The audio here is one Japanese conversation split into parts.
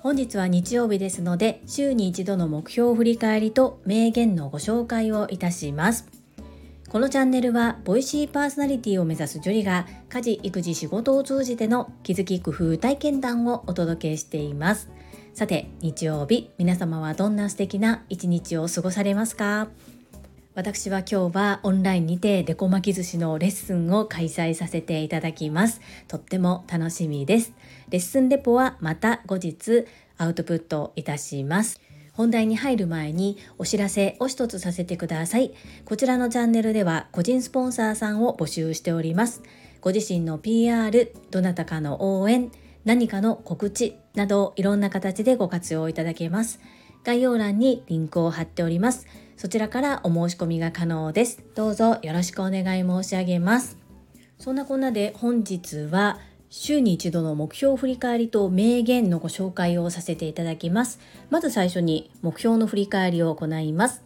本日は日曜日ですので週に一度の目標振り返りと名言のご紹介をいたします。このチャンネルはボイシーパーソナリティを目指すジュリが家事育児仕事を通じての気づき工夫体験談をお届けしています。さて日曜日皆様はどんな素敵な一日を過ごされますか？私は今日はオンラインにてデコ巻き寿司のレッスンを開催させていただきます。とっても楽しみです。レッスンレポはまた後日アウトプットいたします。本題に入る前にお知らせを一つさせてください。こちらのチャンネルでは個人スポンサーさんを募集しております。ご自身の PR、どなたかの応援、何かの告知などいろんな形でご活用いただけます。概要欄にリンクを貼っております。そちらからお申し込みが可能です。どうぞよろしくお願い申し上げます。そんなこんなで本日は週に一度の目標振り返りと名言のご紹介をさせていただきます。まず最初に目標の振り返りを行います。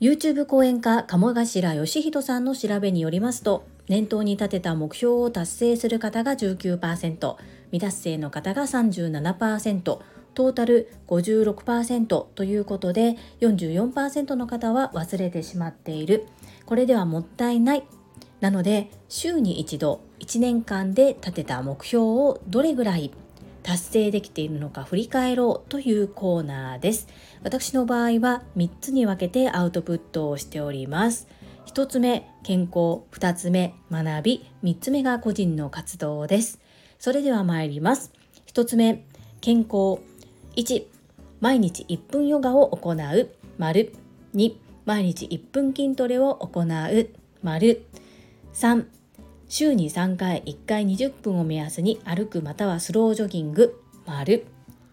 YouTube 講演家鴨頭義人さんの調べによりますと、念頭に立てた目標を達成する方が19%、未達成の方が37%、トータル56%ということで44%の方は忘れてしまっている。これではもったいない。なので週に一度1年間で立てた目標をどれぐらい達成できているのか振り返ろうというコーナーです。私の場合は3つに分けてアウトプットをしております。1つ目健康。2つ目学び。3つ目が個人の活動です。それでは参ります。1つ目健康。1毎日1分ヨガを行う。丸2毎日1分筋トレを行う。丸3週に3回1回20分を目安に歩くまたはスロージョギング。丸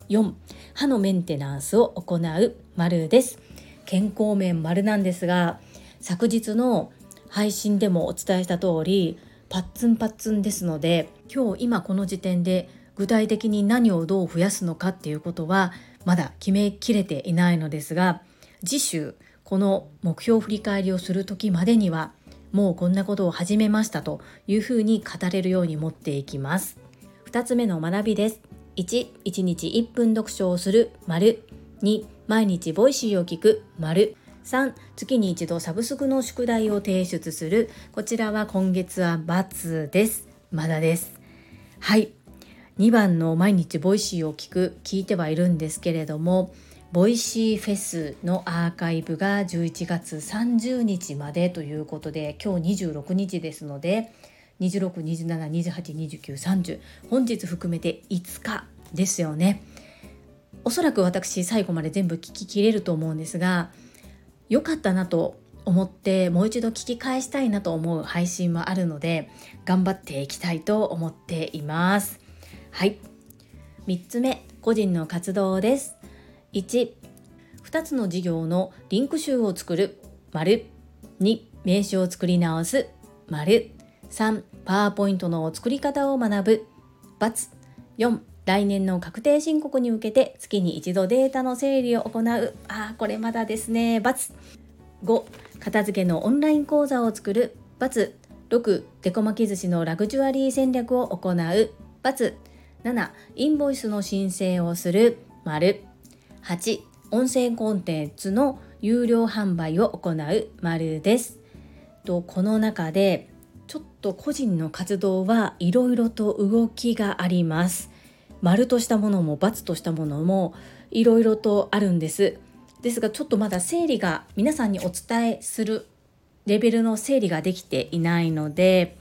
4歯のメンテナンスを行う。丸です。健康面丸なんですが昨日の配信でもお伝えした通りパッツンパッツンですので今日今この時点で具体的に何をどう増やすのかっていうことはまだ決めきれていないのですが次週この目標振り返りをする時までにはもうこんなことを始めましたというふうに語れるように持っていきます。2つ目の学びです。1、1日1分読書をする丸。2、毎日 Voicy を聞く。丸。3月に一度サブスクの宿題を提出する。こちらは今月は×です。まだです。はい。2番の毎日ボイシーを聞く聞いてはいるんですけれども Voicyフェスのアーカイブが11月30日までということで今日26日ですので2627282930本日含めて5日ですよね。おそらく私最後まで全部聞ききれると思うんですが良かったなと思ってもう一度聞き返したいなと思う配信もあるので頑張っていきたいと思っています。はい。3つ目個人の活動です。1 2つの事業のリンク集を作る。丸。2名刺を作り直す。丸。3パワーポイントの作り方を学ぶ×。4来年の確定申告に向けて月に一度データの整理を行う。あこれまだですね×。5片付けのオンライン講座を作る×。6デコ巻き寿司のラグジュアリー戦略を行う×。7インボイスの申請をする丸。8音声コンテンツの有料販売を行う丸です。とこの中でちょっと個人の活動はいろいろと動きがあります。丸としたものも×としたものもいろいろとあるんです。ですがちょっとまだ整理が皆さんにお伝えするレベルの整理ができていないので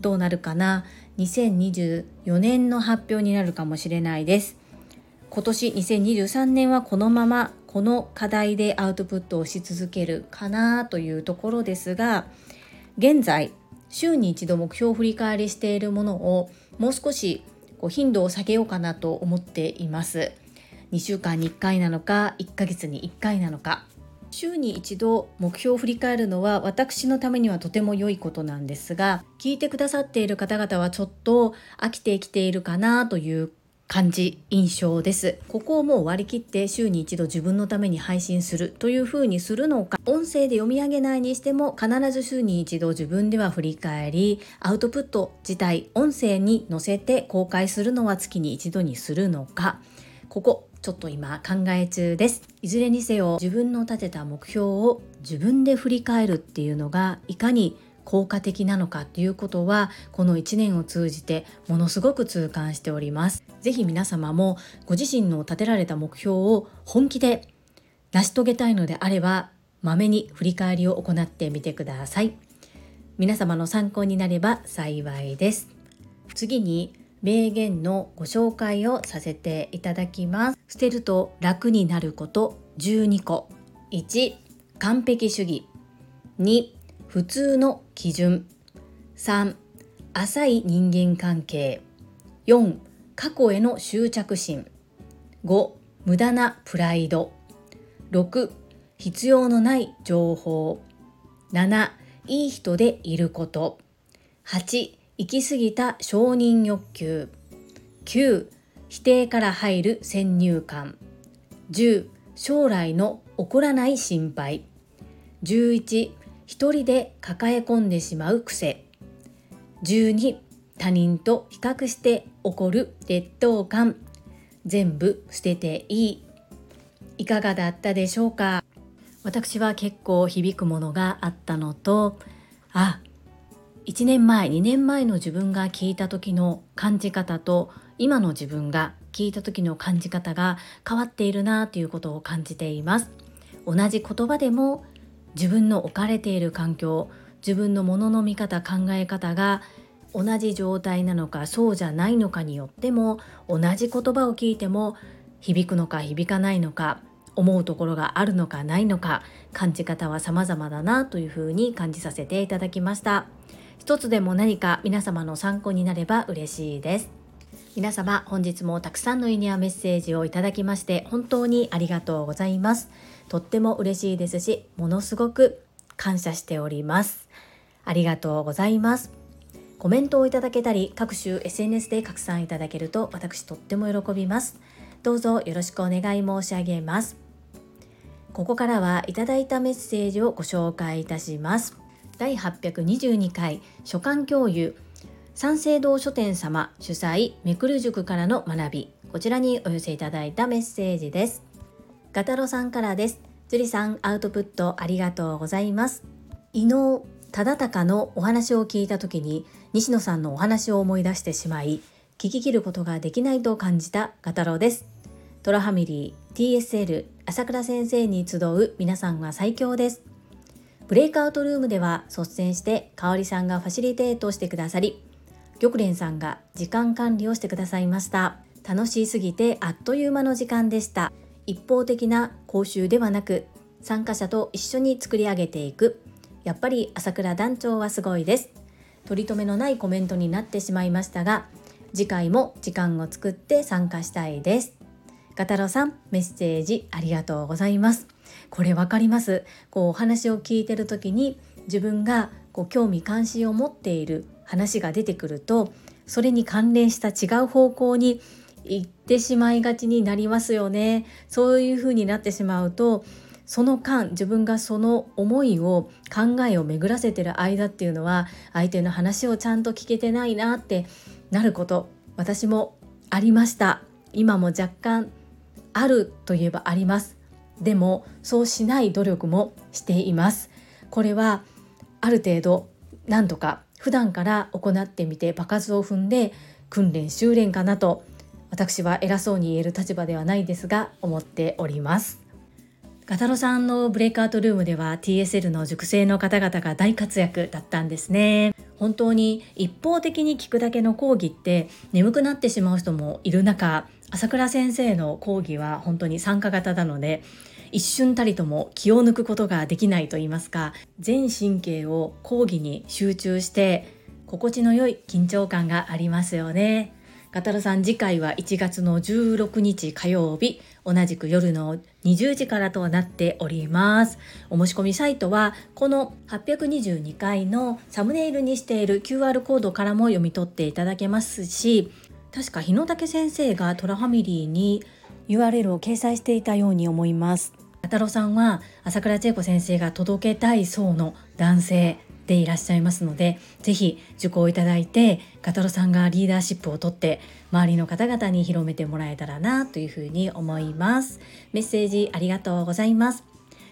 どうなるかな。2024年の発表になるかもしれないです。今年2023年はこのままこの課題でアウトプットをし続けるかなというところですが現在週に一度目標を振り返りしているものをもう少しこう頻度を下げようかなと思っています。2週間に1回なのか1ヶ月に1回なのか。週に一度目標を振り返るのは私のためにはとても良いことなんですが聞いてくださっている方々はちょっと飽きてきているかなという感じ印象です。ここをもう割り切って週に一度自分のために配信するというふうにするのか音声で読み上げないにしても必ず週に一度自分では振り返りアウトプット自体音声に載せて公開するのは月に一度にするのかここちょっと今考え中です。いずれにせよ自分の立てた目標を自分で振り返るっていうのがいかに効果的なのかということはこの1年を通じてものすごく痛感しております。是非皆様もご自身の立てられた目標を本気で成し遂げたいのであればまめに振り返りを行ってみてください。皆様の参考になれば幸いです。次に名言のご紹介をさせていただきます。捨てると楽になること。12個。1完璧主義。2普通の基準。3浅い人間関係。4過去への執着心。5無駄なプライド。6必要のない情報。7いい人でいること。8行き過ぎた承認欲求。9否定から入る先入観。10将来の起こらない心配。11一人で抱え込んでしまう癖。12他人と比較して起こる劣等感。全部捨てていい。いかがだったでしょうか？私は結構響くものがあったのとあ1年前2年前の自分が聞いた時の感じ方と今の自分が聞いた時の感じ方が変わっているなということを感じています。同じ言葉でも自分の置かれている環境自分のものの見方考え方が同じ状態なのかそうじゃないのかによっても同じ言葉を聞いても響くのか響かないのか思うところがあるのかないのか感じ方は様々だなというふうに感じさせていただきました。一つでも何か皆様の参考になれば嬉しいです。皆様本日もたくさんの意味やメッセージをいただきまして本当にありがとうございます。とっても嬉しいですしものすごく感謝しております。ありがとうございます。コメントをいただけたり各種 SNS で拡散いただけると私とっても喜びます。どうぞよろしくお願い申し上げます。ここからはいただいたメッセージをご紹介いたします。第822回書簡共有三省堂書店様主催めくる塾からの学びこちらにお寄せいただいたメッセージですガタロさんからです。樹里さん、アウトプットありがとうございます。伊能忠敬のお話を聞いた時に、西野さんのお話を思い出してしまい、聞き切ることができないと感じたガタロです。トラファミリー、TSL、朝倉先生に集う皆さんは最強です。ブレイクアウトルームでは率先して香里さんがファシリテートしてくださり、玉蓮さんが時間管理をしてくださいました。楽しすぎてあっという間の時間でした。一方的な講習ではなく参加者と一緒に作り上げていくやっぱり朝倉団長はすごいです取り留めのないコメントになってしまいましたが次回も時間を作って参加したいですガタロさんメッセージありがとうございますこれわかります。こうお話を聞いてる時に自分がこう興味関心を持っている話が出てくるとそれに関連した違う方向に行ってしまいがちになりますよね。そういう風になってしまうとその間自分がその思いを考えを巡らせてる間っていうのは相手の話をちゃんと聞けてないなってなること私もありました。今も若干あるといえばあります。でもそうしない努力もしています。これはある程度なんとか普段から行ってみて場数を踏んで訓練修練かなと私は偉そうに言える立場ではないですが思っております。ガタロさんのブレイクアウトルームでは TSL の熟成の方々が大活躍だったんですね。本当に一方的に聞くだけの講義って眠くなってしまう人もいる中朝倉先生の講義は本当に参加型なので一瞬たりとも気を抜くことができないと言いますか全神経を講義に集中して心地の良い緊張感がありますよね。ガタロさん次回は1月の16日火曜日同じく夜の20時からとなっております。お申し込みサイトはこの822回のサムネイルにしている QR コードからも読み取っていただけますし確か日野武先生がトラファミリーに URL を掲載していたように思います。太郎さんは朝倉千恵子先生が届けたい層の男性でいらっしゃいますので是非受講いただいてガタロさんがリーダーシップをとって周りの方々に広めてもらえたらなというふうに思います。メッセージありがとうございます。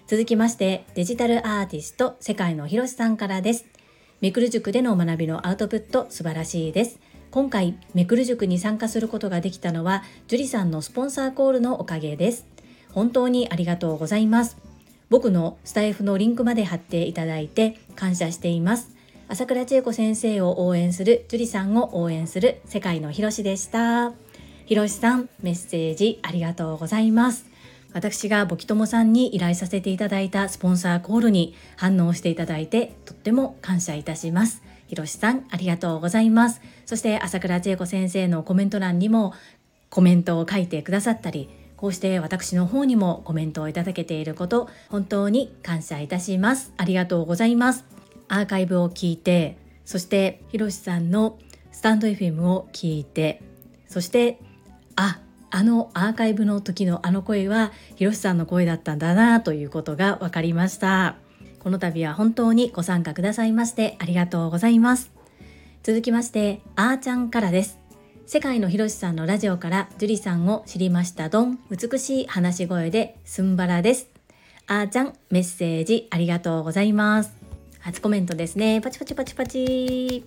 続きましてデジタルアーティスト世界のひろしさんからです。めくる塾での学びのアウトプット素晴らしいです。今回めくる塾に参加することができたのは樹里さんのスポンサーコールのおかげです。本当にありがとうございます。僕のスタイフのリンクまで貼っていただいて感謝しています。朝倉千恵子先生を応援する樹里さんを応援する世界のひろしでした。ひろしさんメッセージありがとうございます。私がボキトモさんに依頼させていただいたスポンサーコールに反応していただいてとっても感謝いたします。ひろしさん、ありがとうございます。そして朝倉千恵子先生のコメント欄にもコメントを書いてくださったり、こうして私の方にもコメントをいただけていること、本当に感謝いたします。ありがとうございます。アーカイブを聞いて、そしてひろしさんのスタンド FM を聞いて、そして、あ、あのアーカイブの時のあの声はひろしさんの声だったんだなということが分かりました。この度は本当にご参加くださいましてありがとうございます。続きまして、あーちゃんからです。世界のひろしさんのラジオから樹里さんを知りましたどん。美しい話し声ですんばらです。あーちゃん、メッセージありがとうございます。初コメントですね。パチパチパチパチ。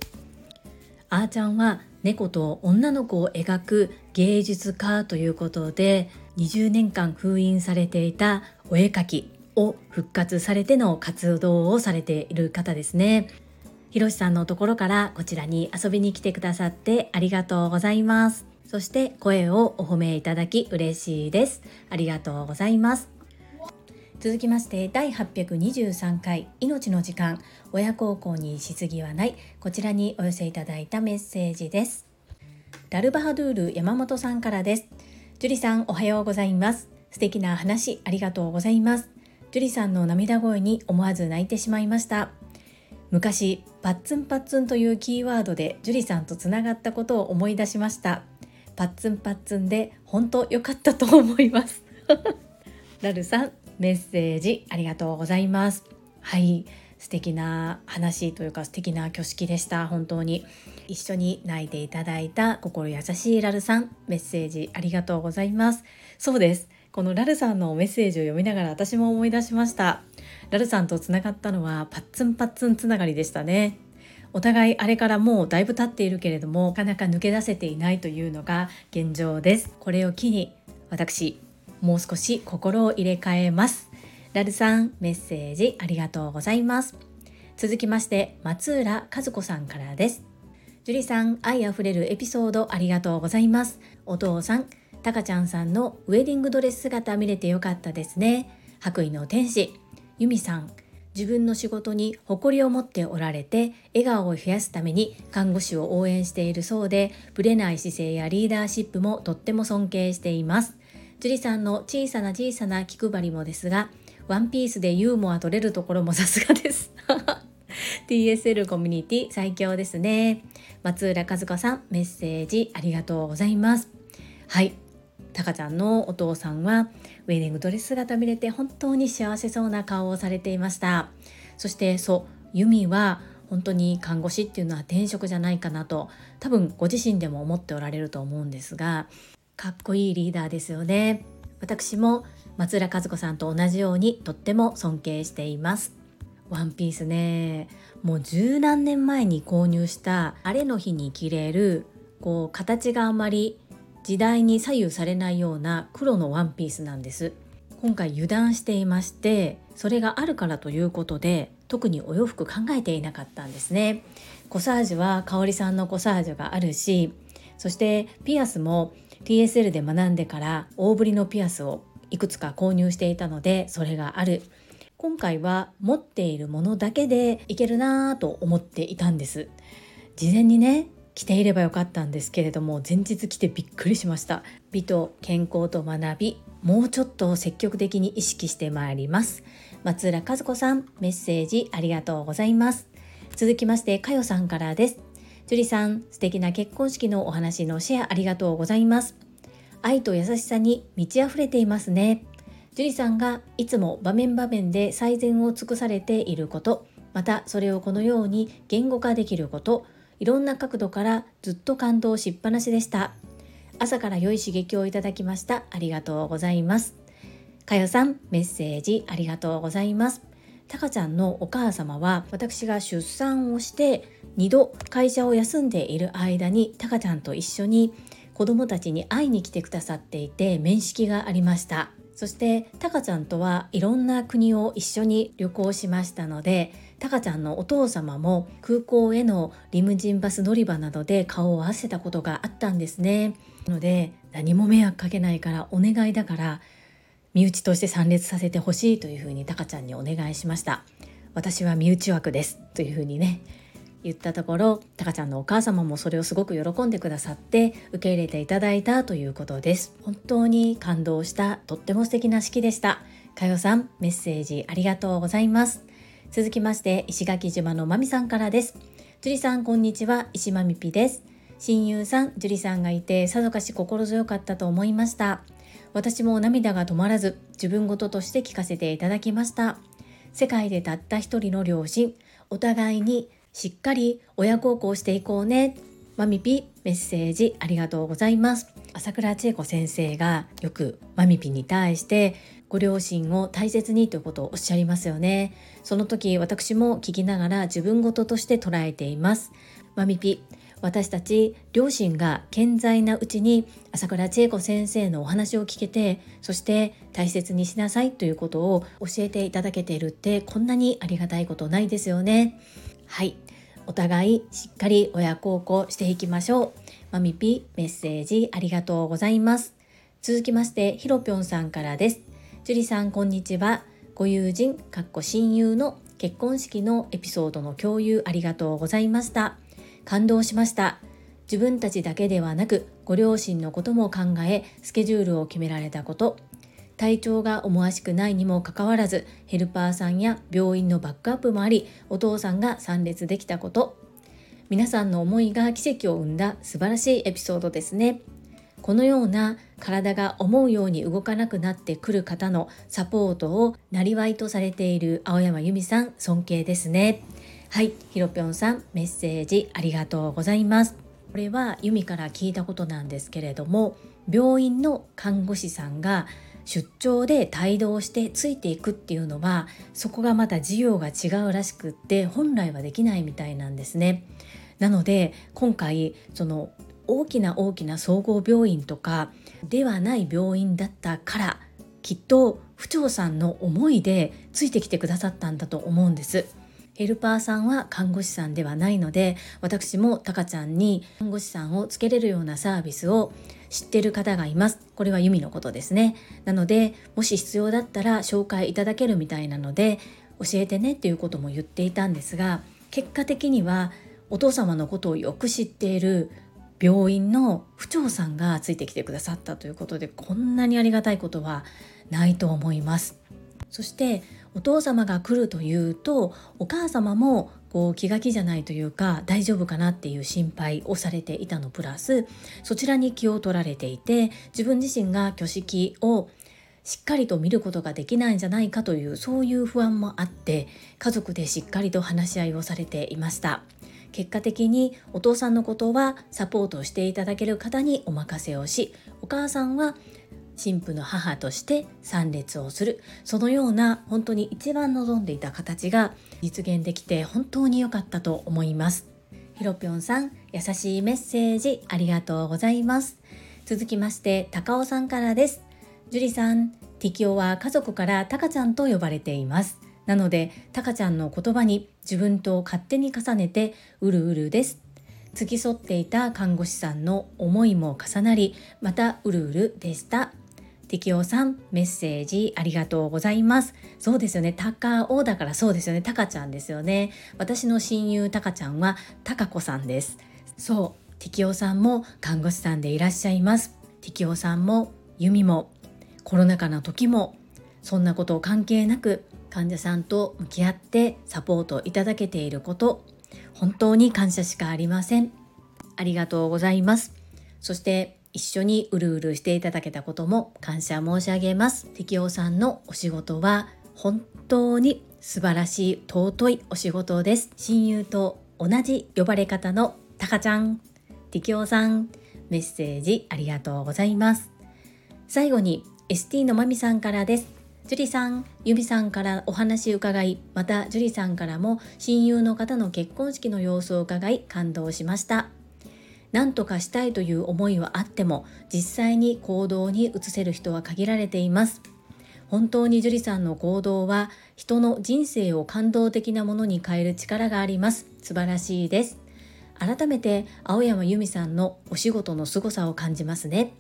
あーちゃんは猫と女の子を描く芸術家ということで20年間封印されていたお絵描きを復活されての活動をされている方ですね。ひろしさんのところからこちらに遊びに来てくださってありがとうございます。そして声をお褒めいただき嬉しいです。ありがとうございます。続きまして第823回命の時間親孝行にしすぎはないこちらにお寄せいただいたメッセージですラルバハドゥール山本さんからです樹里さんおはようございます素敵な話ありがとうございます樹里さんの涙声に思わず泣いてしまいました。昔パッツンパッツンというキーワードで樹里さんとつながったことを思い出しました。パッツンパッツンで本当良かったと思います。ラルさんメッセージありがとうございます。はい。素敵な話というか素敵な挙式でした。本当に。一緒に泣いていただいた心優しいラルさんメッセージありがとうございます。そうです。このラルさんのメッセージを読みながら私も思い出しました。ラルさんとつながったのはパッツンパッツンつながりでしたね。お互いあれからもうだいぶ経っているけれどもなかなか抜け出せていないというのが現状です。これを機に私もう少し心を入れ替えます。ラルさんメッセージありがとうございます。続きまして松浦和子さんからです。樹里さん愛あふれるエピソードありがとうございます。お父さんたかちゃんさんのウェディングドレス姿見れてよかったですね。白衣の天使、由美さん、自分の仕事に誇りを持っておられて笑顔を増やすために看護師を応援しているそうでぶれない姿勢やリーダーシップもとっても尊敬しています。樹里さんの小さな小さな気配りもですがワンピースでユーモア取れるところもさすがです。TSL コミュニティ最強ですね。松浦和子さんメッセージありがとうございます。はい。タカちゃんのお父さんはウェディングドレス姿見れて本当に幸せそうな顔をされていました。そしてそうユミは本当に看護師っていうのは転職じゃないかなと多分ご自身でも思っておられると思うんですがかっこいいリーダーですよね。私も松浦和子さんと同じようにとっても尊敬しています。ワンピースね。もう十何年前に購入した晴れの日に着れるこう形があまり時代に左右されないような黒のワンピースなんです。今回油断していましてそれがあるからということで特にお洋服考えていなかったんですね。コサージュは香里さんのコサージュがあるしそしてピアスも TSL で学んでから大ぶりのピアスをいくつか購入していたのでそれがある。今回は持っているものだけでいけるなぁと思っていたんです。事前にね着ていればよかったんですけれども前日着てびっくりしました美と健康と学びもうちょっと積極的に意識してまいります松浦和子さんメッセージありがとうございます続きましてかよさんからです樹里さん、素敵な結婚式のお話のシェアありがとうございます。愛と優しさに満ち溢れていますね。樹里さんがいつも場面場面で最善を尽くされていること、またそれをこのように言語化できること、いろんな角度からずっと感動しっぱなしでした。朝から良い刺激をいただきました。ありがとうございます。かよさん、メッセージありがとうございます。たかちゃんのお母様は私が出産をして2度会社を休んでいる間にたかちゃんと一緒に子供たちに会いに来てくださっていて面識がありましたそしてたかちゃんとはいろんな国を一緒に旅行しましたのでたかちゃんのお父様も空港へのリムジンバス乗り場などで顔を合わせたことがあったんですね。ので何も迷惑かけないからお願いだから身内として参列させてほしいというふうにタカちゃんにお願いしました。私は身内枠ですというふうにね言ったところタカちゃんのお母様もそれをすごく喜んでくださって受け入れていただいたということです。本当に感動したとっても素敵な式でした。かよさんメッセージありがとうございます。続きまして石垣島のまみさんからです。樹里さんこんにちは。石まみぴです。親友さん樹里さんがいてさぞかし心強かったと思いました。私も涙が止まらず自分事として聞かせていただきました。世界でたった一人の両親お互いにしっかり親孝行していこうね。マミピメッセージありがとうございます。朝倉千恵子先生がよくマミピに対してご両親を大切にということをおっしゃいますよね。その時私も聞きながら自分事として捉えています。マミピ私たち両親が健在なうちに朝倉千恵子先生のお話を聞けてそして大切にしなさいということを教えていただけているってこんなにありがたいことないですよね。はい。お互いしっかり親孝行していきましょう。マミピメッセージありがとうございます。続きましてひろぴょんさんからです。樹里さんこんにちは。ご友人かっこ親友の結婚式のエピソードの共有ありがとうございました。感動しました。自分たちだけではなくご両親のことも考えスケジュールを決められたこと。体調が思わしくないにもかかわらずヘルパーさんや病院のバックアップもありお父さんが参列できたこと。皆さんの思いが奇跡を生んだ素晴らしいエピソードですね。このような体が思うように動かなくなってくる方のサポートをなりわいとされている青山由美さん尊敬ですね。はい、ひろぴょんさんメッセージありがとうございます。これはユミから聞いたことなんですけれども、病院の看護師さんが出張で帯同してついていくっていうのはそこがまた事業が違うらしくって本来はできないみたいなんですね。なので今回その大きな大きな総合病院とかではない病院だったからきっと府長さんの思いでついてきてくださったんだと思うんです。ヘルパーさんは看護師さんではないので私もタカちゃんに看護師さんをつけれるようなサービスを知ってる方がいます。これはユミのことですね。なのでもし必要だったら紹介いただけるみたいなので教えてねっていうことも言っていたんですが結果的にはお父様のことをよく知っている病院の府長さんがついてきてくださったということでこんなにありがたいことはないと思います。そしてお父様が来るというとお母様もこう気が気じゃないというか大丈夫かなっていう心配をされていたのプラスそちらに気を取られていて自分自身が挙式をしっかりと見ることができないんじゃないかというそういう不安もあって家族でしっかりと話し合いをされていました。結果的にお父さんのことはサポートしていただける方にお任せをしお母さんは神父の母として参列をする。そのような本当に一番望んでいた形が実現できて本当に良かったと思います。ひろぴょんさん優しいメッセージありがとうございます。続きまして高尾さんからです。樹里さん適応は家族からタカちゃんと呼ばれています。なのでタカちゃんの言葉に自分と勝手に重ねてうるうるです。付き添っていた看護師さんの思いも重なりまたうるうるでした。適応さんメッセージありがとうございます。そうですよね。高尾だからそうですよね。タカちゃんですよね。私の親友タカちゃんはタカ子さんです。そう。適応さんも看護師さんでいらっしゃいます。適応さんもユミも。コロナ禍の時も。そんなことを関係なく患者さんと向き合ってサポートいただけていること。本当に感謝しかありません。ありがとうございます。そして一緒にうるうるしていただけたことも感謝申し上げます。適応さんのお仕事は本当に素晴らしい尊いお仕事です。親友と同じ呼ばれ方のたかちゃん。適応さんメッセージありがとうございます。最後に ST のまみさんからです。ジュリさん、ユミさんからお話伺い、またジュリさんからも親友の方の結婚式の様子を伺い感動しました。何とかしたいという思いはあっても実際に行動に移せる人は限られています。本当に樹里さんの行動は人の人生を感動的なものに変える力があります。素晴らしいです。改めて青山由美さんのお仕事の凄さを感じますね。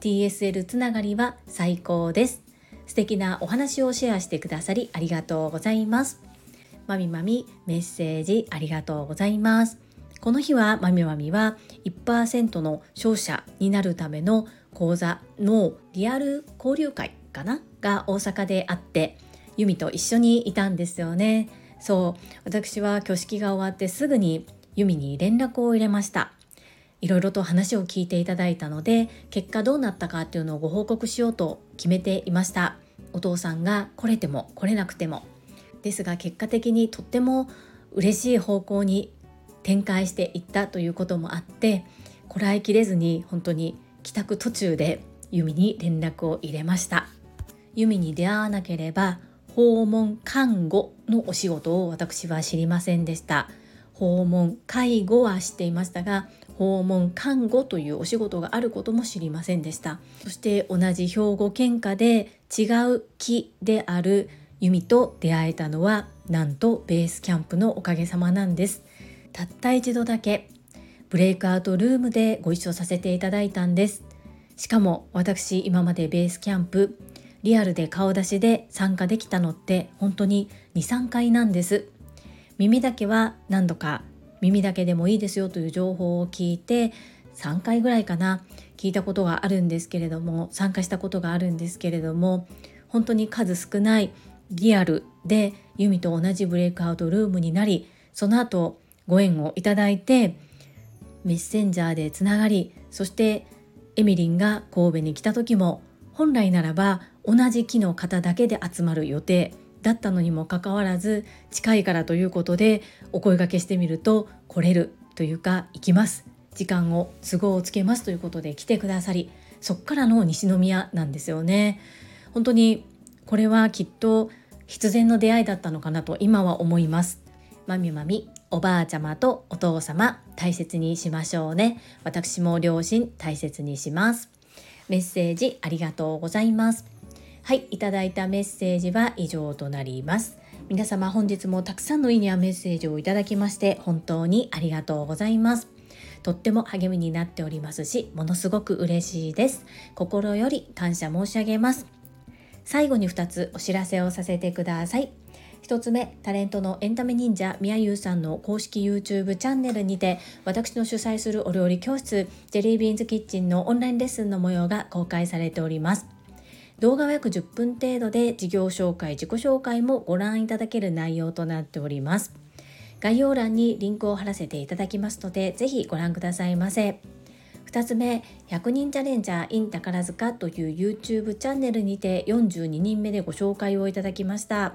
TSL つながりは最高です。素敵なお話をシェアしてくださりありがとうございます。まみまみメッセージありがとうございます。この日はまみまみは1%の勝者になるための講座のリアル交流会かなが大阪であってユミと一緒にいたんですよね。そう。私は挙式が終わってすぐにユミに連絡を入れました。いろいろと話を聞いていただいたので結果どうなったかっていうのをご報告しようと決めていました。お父さんが来れても来れなくても。ですが結果的にとっても嬉しい方向に展開していったということもあってこらえきれずに本当に帰宅途中でユミに連絡を入れました。ユミに出会わなければ訪問看護のお仕事を私は知りませんでした。訪問介護は知っていましたが訪問看護というお仕事があることも知りませんでした。そして同じ兵庫県下で違う木であるユミと出会えたのはなんとベースキャンプのおかげさまなんです。たった一度だけ。ブレイクアウトルームでご一緒させていただいたんです。しかも私今までベースキャンプリアルで顔出しで参加できたのって本当に23回なんです。耳だけは何度か耳だけでもいいですよという情報を聞いて3回ぐらいかな聞いたことがあるんですけれども参加したことがあるんですけれども本当に数少ないリアルでユミと同じブレイクアウトルームになりその後ご縁をいただいてメッセンジャーでつながりそしてエミリンが神戸に来た時も本来ならば同じ木の方だけで集まる予定だったのにもかかわらず近いからということでお声がけしてみると来れるというか行きます。時間を都合をつけますということで来てくださりそっからの西宮なんですよね。本当にこれはきっと必然の出会いだったのかなと今は思います。まみまみおばあちゃまとお父様大切にしましょうね。私も両親大切にします。メッセージありがとうございます。はいいただいたメッセージは以上となります。皆様本日もたくさんのいいねやメッセージをいただきまして本当にありがとうございます。とっても励みになっておりますしものすごく嬉しいです。心より感謝申し上げます。最後に2つお知らせをさせてください。1つ目タレントのエンタメ忍者みやゆうさんの公式 YouTube チャンネルにて私の主催するお料理教室ジェリービーンズキッチンのオンラインレッスンの模様が公開されております。動画は約10分程度で事業紹介自己紹介もご覧いただける内容となっております。概要欄にリンクを貼らせていただきますのでぜひご覧くださいませ。2つ目100人チャレンジャー in 宝塚という YouTube チャンネルにて42人目でご紹介をいただきました。